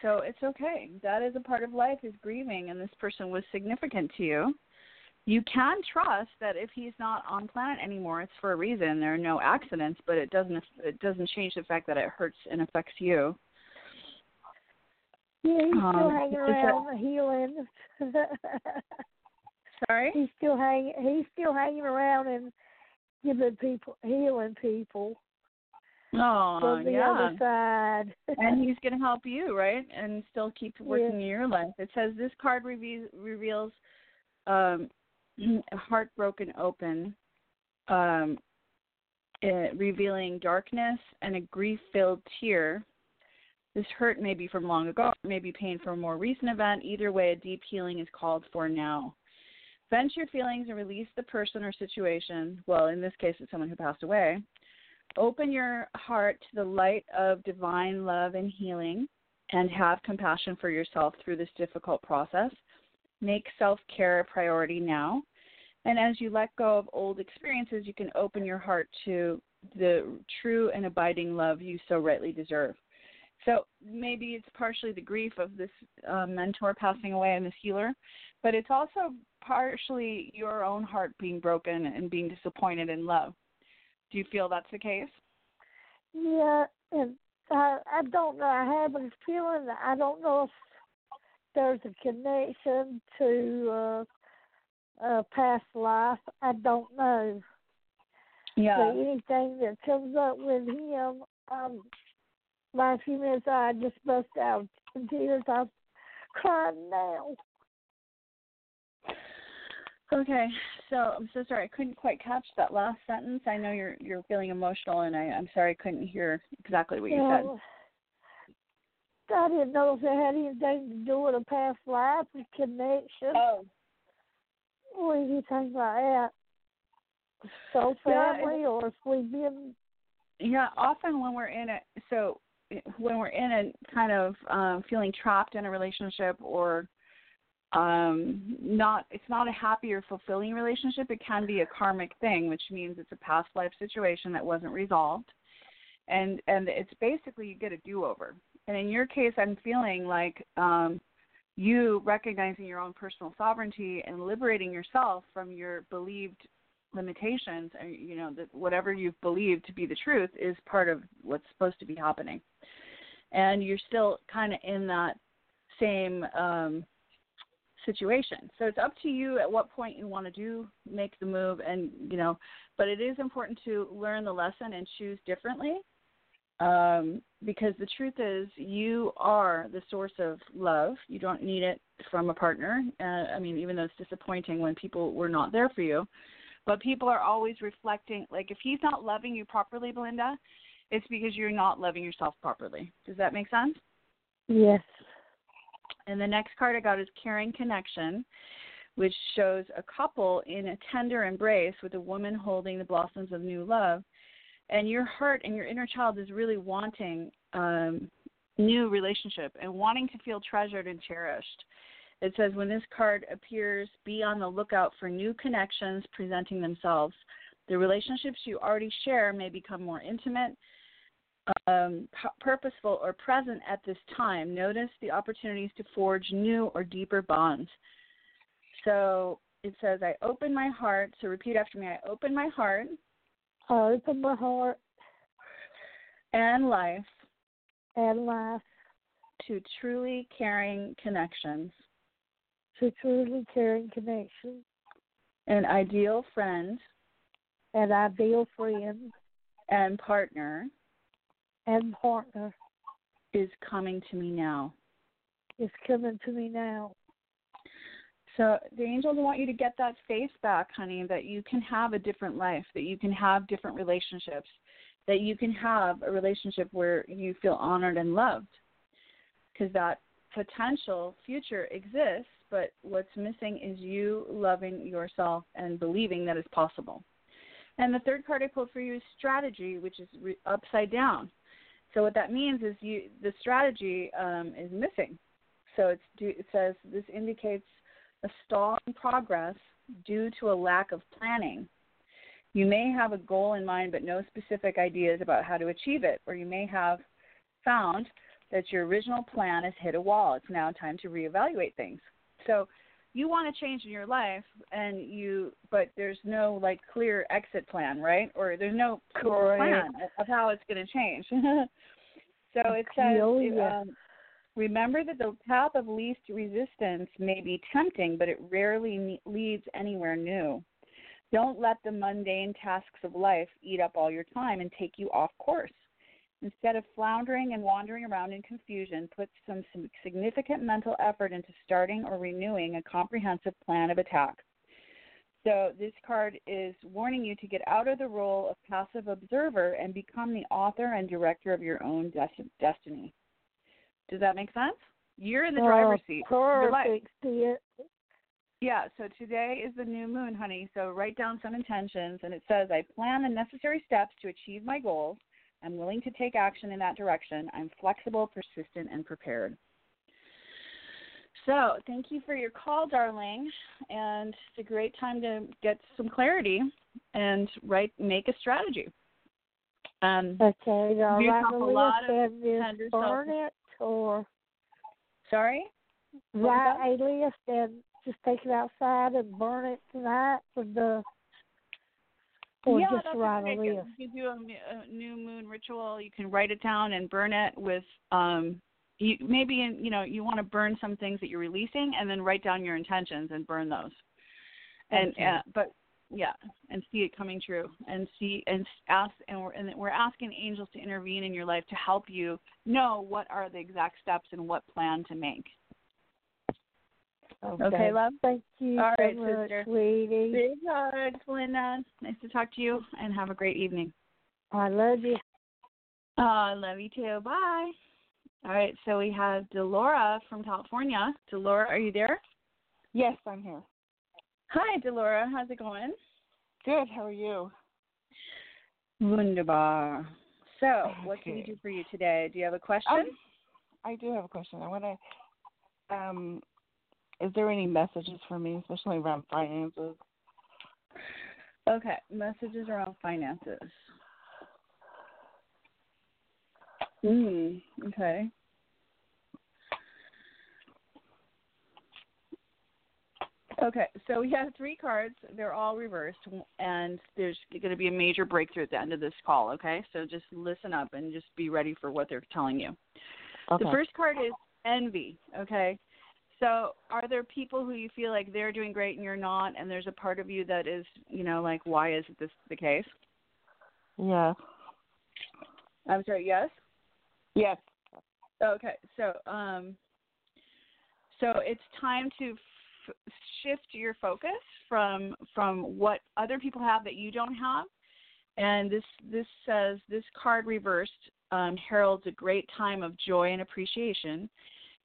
so it's okay. That is a part of life is grieving, and this person was significant to you. You can trust that if he's not on planet anymore, it's for a reason. There are no accidents, but it doesn't it doesn't change the fact that it hurts and affects you. Yeah, he's um, still hanging around that... healing. Sorry, he's still hanging. He's still hanging around and giving people healing people. Oh, from the yeah. other side. and he's going to help you, right? And still keep working yeah. in your life. It says this card reveals, reveals um, a heart broken open, um, uh, revealing darkness and a grief filled tear. This hurt may be from long ago, maybe pain from a more recent event. Either way, a deep healing is called for now. Vent your feelings and release the person or situation. Well, in this case, it's someone who passed away Open your heart to the light of divine love and healing and have compassion for yourself through this difficult process. Make self care a priority now. And as you let go of old experiences, you can open your heart to the true and abiding love you so rightly deserve. So maybe it's partially the grief of this uh, mentor passing away and this healer, but it's also partially your own heart being broken and being disappointed in love. Do you feel that's the case? Yeah, and I I don't know. I have a feeling that I don't know if there's a connection to uh, uh past life. I don't know. Yeah. But anything that comes up with him, um, last few minutes I just bust out in tears. I'm crying now. Okay, so I'm so sorry I couldn't quite catch that last sentence. I know you're you're feeling emotional, and I, I'm sorry I couldn't hear exactly what you yeah, said. I didn't know if it had anything to do with a past life or connection. Oh. Or anything like that. So family, yeah, or if we've been yeah, often when we're in it, so when we're in a kind of um, feeling trapped in a relationship or um not it's not a happy or fulfilling relationship it can be a karmic thing which means it's a past life situation that wasn't resolved. And and it's basically you get a do over and in your case i'm feeling like um you recognizing your own personal sovereignty and liberating yourself from your believed limitations and you know that whatever you've believed to be the truth is part of what's supposed to be happening and you're still kind of in that same um situation. So it's up to you at what point you want to do make the move and you know, but it is important to learn the lesson and choose differently. Um, because the truth is you are the source of love. You don't need it from a partner. Uh, I mean, even though it's disappointing when people were not there for you, but people are always reflecting like if he's not loving you properly, Belinda, it's because you're not loving yourself properly. Does that make sense? Yes. And the next card I got is Caring Connection, which shows a couple in a tender embrace with a woman holding the blossoms of new love. And your heart and your inner child is really wanting um, new relationship and wanting to feel treasured and cherished. It says when this card appears, be on the lookout for new connections presenting themselves. The relationships you already share may become more intimate um, p- purposeful or present at this time. Notice the opportunities to forge new or deeper bonds. So it says, I open my heart. So repeat after me I open my heart. I open my heart and life and life to truly caring connections. To truly caring connections. An ideal friend. An ideal friend. And partner and partner is coming to me now. Is coming to me now. So the angels want you to get that faith back, honey, that you can have a different life, that you can have different relationships, that you can have a relationship where you feel honored and loved. Because that potential future exists, but what's missing is you loving yourself and believing that it's possible. And the third card I pulled for you is strategy, which is re- upside down. So what that means is you the strategy um, is missing. So it says this indicates a stall in progress due to a lack of planning. You may have a goal in mind but no specific ideas about how to achieve it, or you may have found that your original plan has hit a wall. It's now time to reevaluate things. So you want to change in your life and you but there's no like clear exit plan right? Or there's no Correct. plan of how it's going to change. So it says um, remember that the path of least resistance may be tempting but it rarely leads anywhere new. Don't let the mundane tasks of life eat up all your time and take you off course Instead of floundering and wandering around in confusion, put some significant mental effort into starting or renewing a comprehensive plan of attack. So, this card is warning you to get out of the role of passive observer and become the author and director of your own des- destiny. Does that make sense? You're in the driver's seat. Perfect. Yeah, so today is the new moon, honey. So write down some intentions, and it says, I plan the necessary steps to achieve my goals I'm willing to take action in that direction. I'm flexible, persistent, and prepared. So, thank you for your call, darling. And it's a great time to get some clarity and write, make a strategy. Um, okay, now write a list and just burn it, or sorry, write a list and just take it outside and burn it tonight for the or yeah, just that's write a a list. You do a, a, new moon ritual. You can write it down and burn it with um you maybe in, you know you want to burn some things that you're releasing and then write down your intentions and burn those. And okay. uh, but yeah, and see it coming true and see and ask and we're and we're asking angels to intervene in your life to help you know what are the exact steps and what plan to make. Okay. okay, love. Thank you All so right, much, sister. sweetie. Big hugs, Linda. Nice to talk to you, and have a great evening. I love you. Oh, I love you too. Bye. All right, so we have Delora from California. Delora, are you there? Yes, I'm here. Hi, Delora. How's it going? Good. How are you? Wunderbar. So, what can we do for you today? Do you have a question? Um, I do have a question. I want to. Um, is there any messages for me, especially around finances? okay, messages around finances. Hmm. Okay. Okay, so we have three cards. They're all reversed, and there's going to be a major breakthrough at the end of this call. Okay, so just listen up and just be ready for what they're telling you. Okay. The first card is envy. Okay, so are there people who you feel like they're doing great and you're not, and there's a part of you that is, you know, like why is this the case? Yes. I'm sorry. Yes. Yes. Okay, so um, so it's time to f- shift your focus from from what other people have that you don't have, and this this says this card reversed um, heralds a great time of joy and appreciation.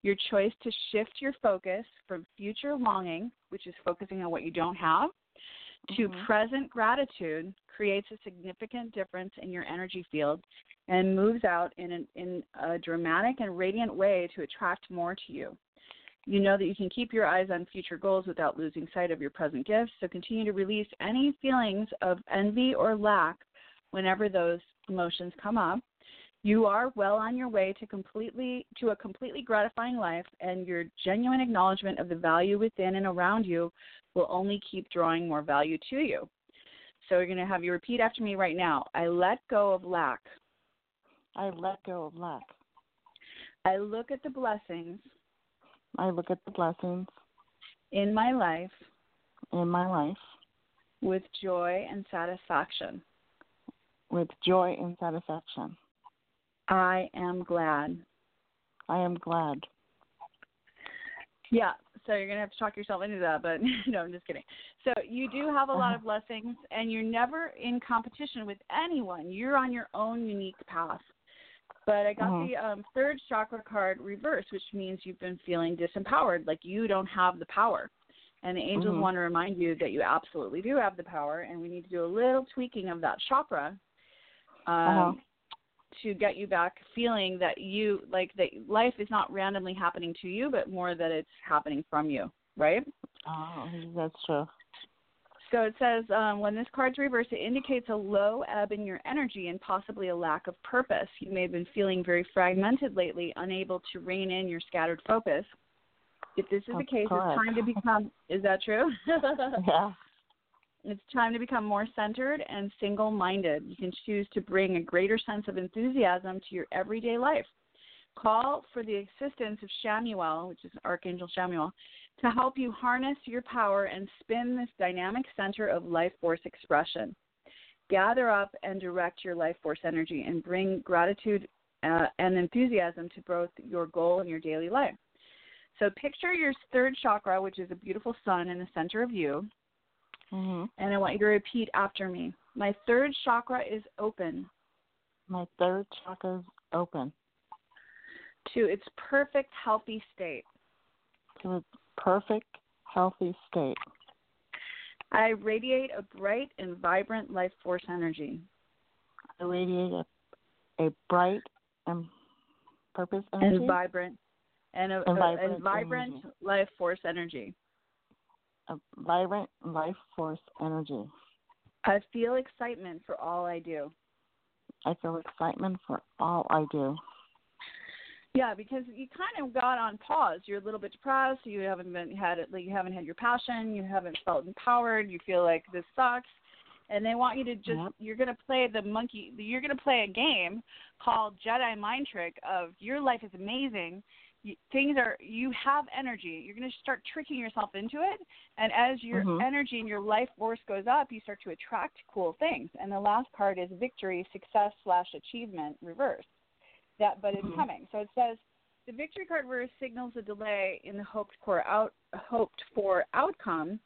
Your choice to shift your focus from future longing, which is focusing on what you don't have, to Mhm. present gratitude creates a significant difference in your energy field and moves out in, an, in a dramatic and radiant way to attract more to you. You know that you can keep your eyes on future goals without losing sight of your present gifts, so continue to release any feelings of envy or lack whenever those emotions come up. You are well on your way to completely to a completely gratifying life and your genuine acknowledgement of the value within and around you will only keep drawing more value to you. So we're going to have you repeat after me right now. I let go of lack. I let go of lack. I look at the blessings I look at the blessings in my life in my life with joy and satisfaction. with joy and satisfaction. I am glad. I am glad. Yeah, so you're going to have to talk yourself into that, but no, I'm just kidding. So you do have a lot of blessings, and you're never in competition with anyone. You're on your own unique path. But I got Uh-huh. the um, third chakra card reversed, which means you've been feeling disempowered, like you don't have the power. And the angels Mhm. want to remind you that you absolutely do have the power, and we need to do a little tweaking of that chakra um, Uh-huh. To get you back feeling that you like that life is not randomly happening to you, but more that it's happening from you, right? Oh, that's true. So it says um, when this card's reversed, it indicates a low ebb in your energy and possibly a lack of purpose. You may have been feeling very fragmented lately, unable to rein in your scattered focus. If this is the case, it's time to become. Is that true? Yeah. It's time to become more centered and single minded. You can choose to bring a greater sense of enthusiasm to your everyday life. Call for the assistance of Chamuel, which is Archangel Chamuel, to help you harness your power and spin this dynamic center of life force expression. Gather up and direct your life force energy and bring gratitude uh, and enthusiasm to both your goal and your daily life. So picture your third chakra, which is a beautiful sun in the center of you, Mhm. and I want you to repeat after me. My third chakra is open My third chakra is open to its perfect, healthy state. to its perfect, healthy state. I radiate a bright and vibrant life force energy. I radiate a, a bright and purpose energy. And vibrant and a, And a- vibrant and vibrant life force energy. A vibrant life force energy. I feel excitement for all I do. I feel excitement for all I do. Yeah, because you kind of got on pause. You're a little bit depressed. You haven't been had it. Like you haven't had your passion. You haven't felt empowered. You feel like this sucks, and they want you to just. Yep. You're gonna play the monkey. You're gonna play a game called Jedi Mind Trick. Of your life is amazing. Things are. You have energy. You're gonna start tricking yourself into it, and as your Mhm. energy and your life force goes up, you start to attract cool things. And the last card is victory, success slash achievement reverse that but it's Mhm. coming. So it says the victory card reverse signals a delay in the hoped for out hoped for outcome,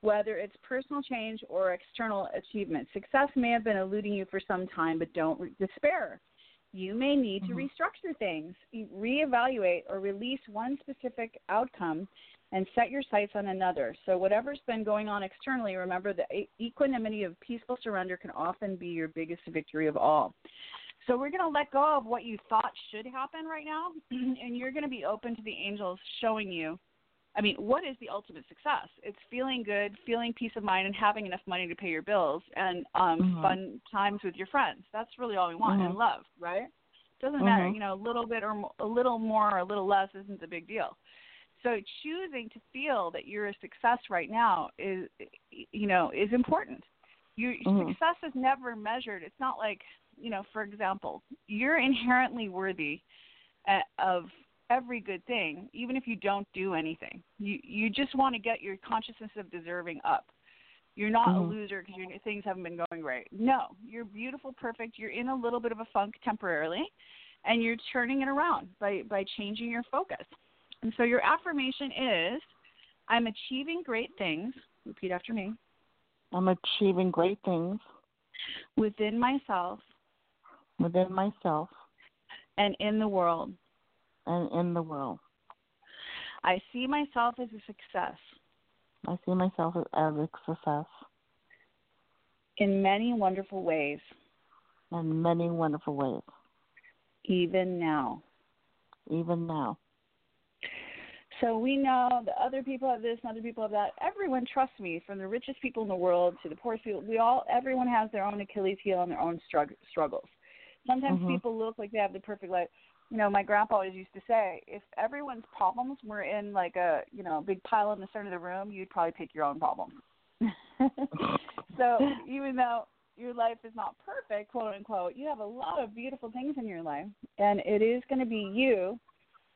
whether it's personal change or external achievement. Success may have been eluding you for some time, but don't re- despair. You may need to Mhm. restructure things, reevaluate, or release one specific outcome and set your sights on another. So, whatever's been going on externally, remember the equanimity of peaceful surrender can often be your biggest victory of all. So we're going to let go of what you thought should happen right now, and you're going to be open to the angels showing you. I mean, what is the ultimate success? It's feeling good, feeling peace of mind, and having enough money to pay your bills and um, Mhm. fun times with your friends. That's really all we want, Mhm. and love, right? Doesn't matter, Mhm. you know, a little bit or a little more or a little less isn't a big deal. So choosing to feel that you're a success right now is, you know, is important. Your Mhm. success is never measured. It's not like, you know, for example, you're inherently worthy uh, of every good thing, even if you don't do anything. You you just want to get your consciousness of deserving up. You're not a Mhm. loser because your things haven't been going great. No, you're beautiful, perfect. You're in a little bit of a funk temporarily, and you're turning it around by by changing your focus. And so your affirmation is, "I'm achieving great things." Repeat after me. I'm achieving great things Within myself within myself and in the world. And in the world. I see myself as a success I see myself as, a success in many wonderful ways, in many wonderful ways, even now. even now. So we know that other people have this and other people have that. Everyone trusts me, from the richest people in the world to the poorest people. We all, everyone has their own Achilles heel and their own strugg- struggles. Sometimes Mhm. people look like they have the perfect life. You know, my grandpa always used to say, if everyone's problems were in like a, you know, big pile in the center of the room, you'd probably pick your own problems. so even though your life is not perfect, quote unquote, you have a lot of beautiful things in your life, and it is going to be you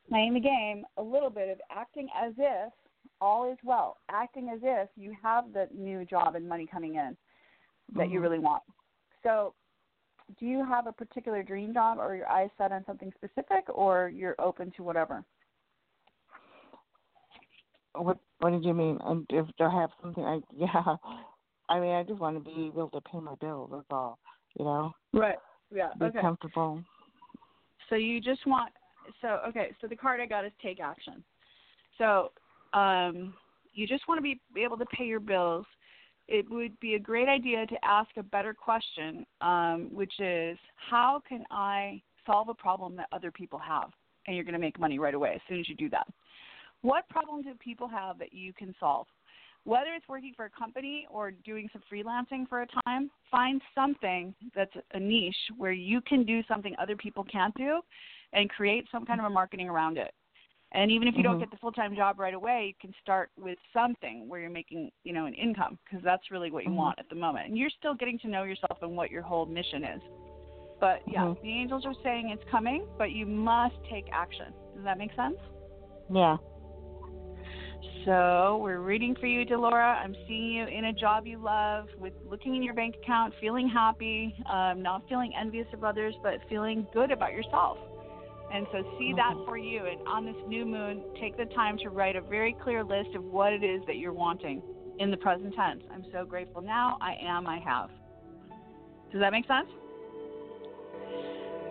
playing the game a little bit of acting as if all is well, acting as if you have the new job and money coming in that you Mhm. really want. So, do you have a particular dream job or your eyes set on something specific or you're open to whatever? What What did you mean? And if I have something, I yeah. I mean, I just want to be able to pay my bills. That's all. You know, Right. Yeah. be Okay. comfortable. So you just want so okay, so the card I got is take action. So um you just want to be, be able to pay your bills. It would be a great idea to ask a better question, um, which is how can I solve a problem that other people have? And you're going to make money right away as soon as you do that. What problem do people have that you can solve? Whether it's working for a company or doing some freelancing for a time, find something that's a niche where you can do something other people can't do and create some kind of a marketing around it. And even if you don't Mhm. get the full-time job right away, you can start with something where you're making, you know, an income because that's really what you Mhm. want at the moment. And you're still getting to know yourself and what your whole mission is. But yeah, Mhm. the angels are saying it's coming, but you must take action. Does that make sense? Yeah. So we're rooting for you, Delora. I'm seeing you in a job you love, with looking in your bank account, feeling happy, um, not feeling envious of others, but feeling good about yourself. And so see that Mhm. for you. And on this new moon, take the time to write a very clear list of what it is that you're wanting in the present tense. I'm so grateful now. I am. I have. Does that make sense?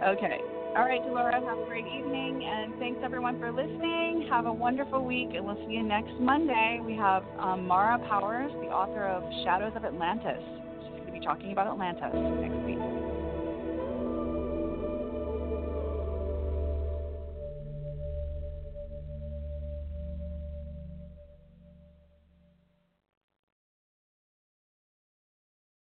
Okay. All right, Delora, have a great evening, and thanks everyone for listening. Have a wonderful week, and we'll see you next Monday. We have um, Mara Powers, the author of Shadows of Atlantis. She's going to be talking about Atlantis next week.